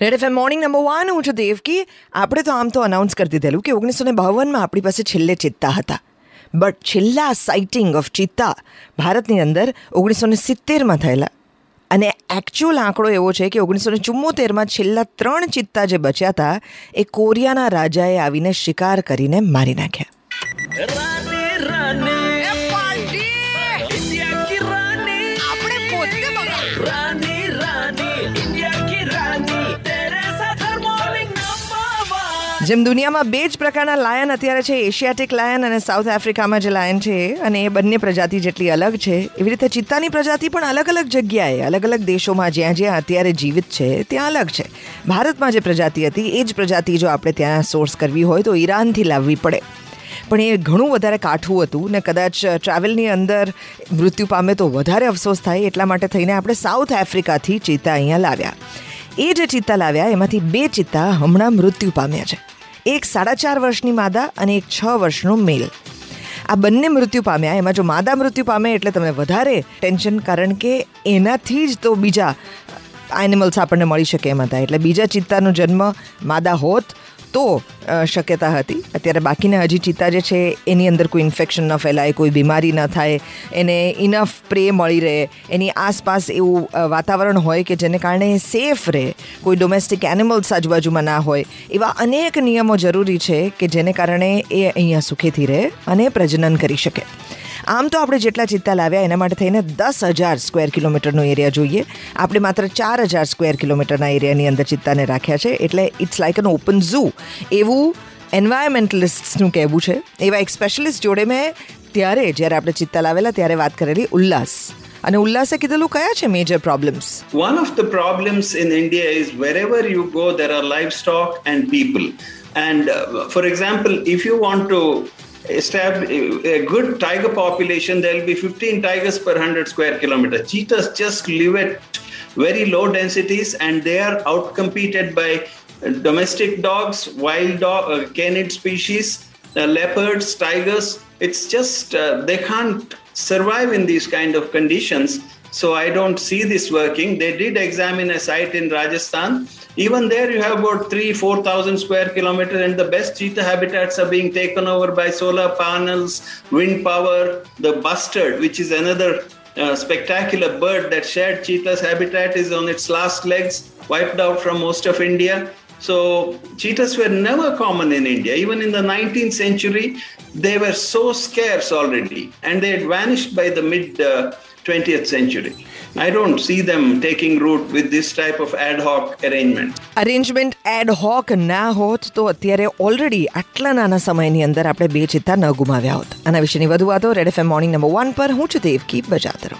Red FM morning number one હું છું દેવકી. આપણે તો આમ તો અનાઉન્સ કરી દીધેલું કે ઓગણીસો ને બાવનમાં આપણી પાસે છેલ્લે ચિત્તા હતા. બટ છેલ્લા સાઇટિંગ ઓફ ચિત્તા ભારતની અંદર ઓગણીસો ને સિત્તેરમાં થયેલા. અને એકચ્યુઅલ આંકડો એવો છે કે ઓગણીસો ને ચુમ્મોતેરમાં છેલ્લા ત્રણ ચિત્તા જે બચ્યા હતા, એ કોરિયાના રાજાએ આવીને શિકાર કરીને મારી નાખ્યા. જેમ દુનિયામાં બે જ પ્રકારના લાયન અત્યારે છે, એશિયાટિક લાયન અને સાઉથ આફ્રિકામાં જે લાયન છે, અને એ બંને પ્રજાતિ જેટલી અલગ છે, એવી રીતે ચિત્તાની પ્રજાતિ પણ અલગ અલગ જગ્યાએ, અલગ અલગ દેશોમાં જ્યાં જ્યાં અત્યારે જીવિત છે, ત્યાં અલગ છે. ભારતમાં જે પ્રજાતિ હતી, એ જ પ્રજાતિ જો આપણે ત્યાં સોર્સ કરવી હોય તો ઈરાનથી લાવવી પડે. પણ એ ઘણું વધારે કાઠું હતું ને કદાચ ટ્રાવેલની અંદર મૃત્યુ પામે તો વધારે અફસોસ થાય, એટલા માટે થઈને આપણે સાઉથ આફ્રિકાથી ચિત્તા અહીંયા લાવ્યા. એ જે ચિત્તા લાવ્યા, એમાંથી બે ચિત્તા હમણાં મૃત્યુ પામ્યા છે. એક સાડા ચાર વર્ષની માદા અને એક છ વર્ષનો મેલ. આ બંને મૃત્યુ પામ્યા. એમાં જો માદા મૃત્યુ પામે એટલે તમને વધારે ટેન્શન, કારણ કે એનાથી જ તો બીજા એનિમલ્સ આપણને મળી શકે એમ હતા એટલે બીજા ચિત્તાનો જન્મ માદા હોત તો શક્યતા હતી. અત્યારે બાકીના હજી ચિત્તા જે છે, એની અંદર કોઈ ઇન્ફેક્શન ન ફેલાય, કોઈ બીમારી ન થાય, એને ઇનફ પ્રે મળી રહે. એની આસપાસ એવું વાતાવરણ હોય કે જેને કારણે એ સેફ રહે. કોઈ ડોમેસ્ટિક એનિમલ્સ આજુબાજુમાં ના હોય. એવા અનેક નિયમો જરૂરી છે કે જેને કારણે એ અહીંયા સુખેથી રહે અને પ્રજનન કરી શકે. આમ તો આપણે જેટલા ચિત્તા લાવ્યા એના માટે થઈને દસ હજાર સ્ક્વેર કિલોમીટરનો એરિયા જોઈએ. આપણે માત્ર ચાર હજાર સ્ક્વેર કિલોમીટરના એરિયાની અંદર ચિત્તાને રાખ્યા છે. એટલે it's like an open zoo એવું એન્વાયરમેન્ટલિસ્ટનું કહેવું છે. એવા એક સ્પેશિયલિસ્ટ જોડે મેં ત્યારે જ્યારે આપણે ચિત્તા લાવેલા ત્યારે વાત કરેલી ઉલ્લાસ. અને ઉલ્લાસે કીધેલું કયા છે major problems one of the problems in India is wherever you go there are livestock stock and people and for example if you want to establish a good tiger population, there will be 15 tigers per 100 square kilometer. Cheetahs just live at very low densities and they are outcompeted by domestic dogs, wild dog, uh, canid species, uh, leopards, tigers. It's just uh, they can't survive in these kind of conditions. So I don't see this working. They did examine a site in Rajasthan. Even there, you have about three, four thousand square kilometers, and the best cheetah habitats are being taken over by solar panels, wind power. The bustard, which is another uh, spectacular bird that shared cheetah's habitat, is on its last legs, wiped out from most of India. So cheetahs were never common in India. Even in the 19th century, they were so scarce already, and they had vanished by the mid uh, 20th century. I don't see them taking root with this type of ad hoc arrangement. Arrangement ad hoc ના હોત તો અત્યારે already આટલા નાના સમયની અંદર આપણે બે ચિત્તા ન ગુમાવ્યા હોત આના વિશેની વધુ વાતો Red FM morning number one પર હું છું દેવકી બજાતરો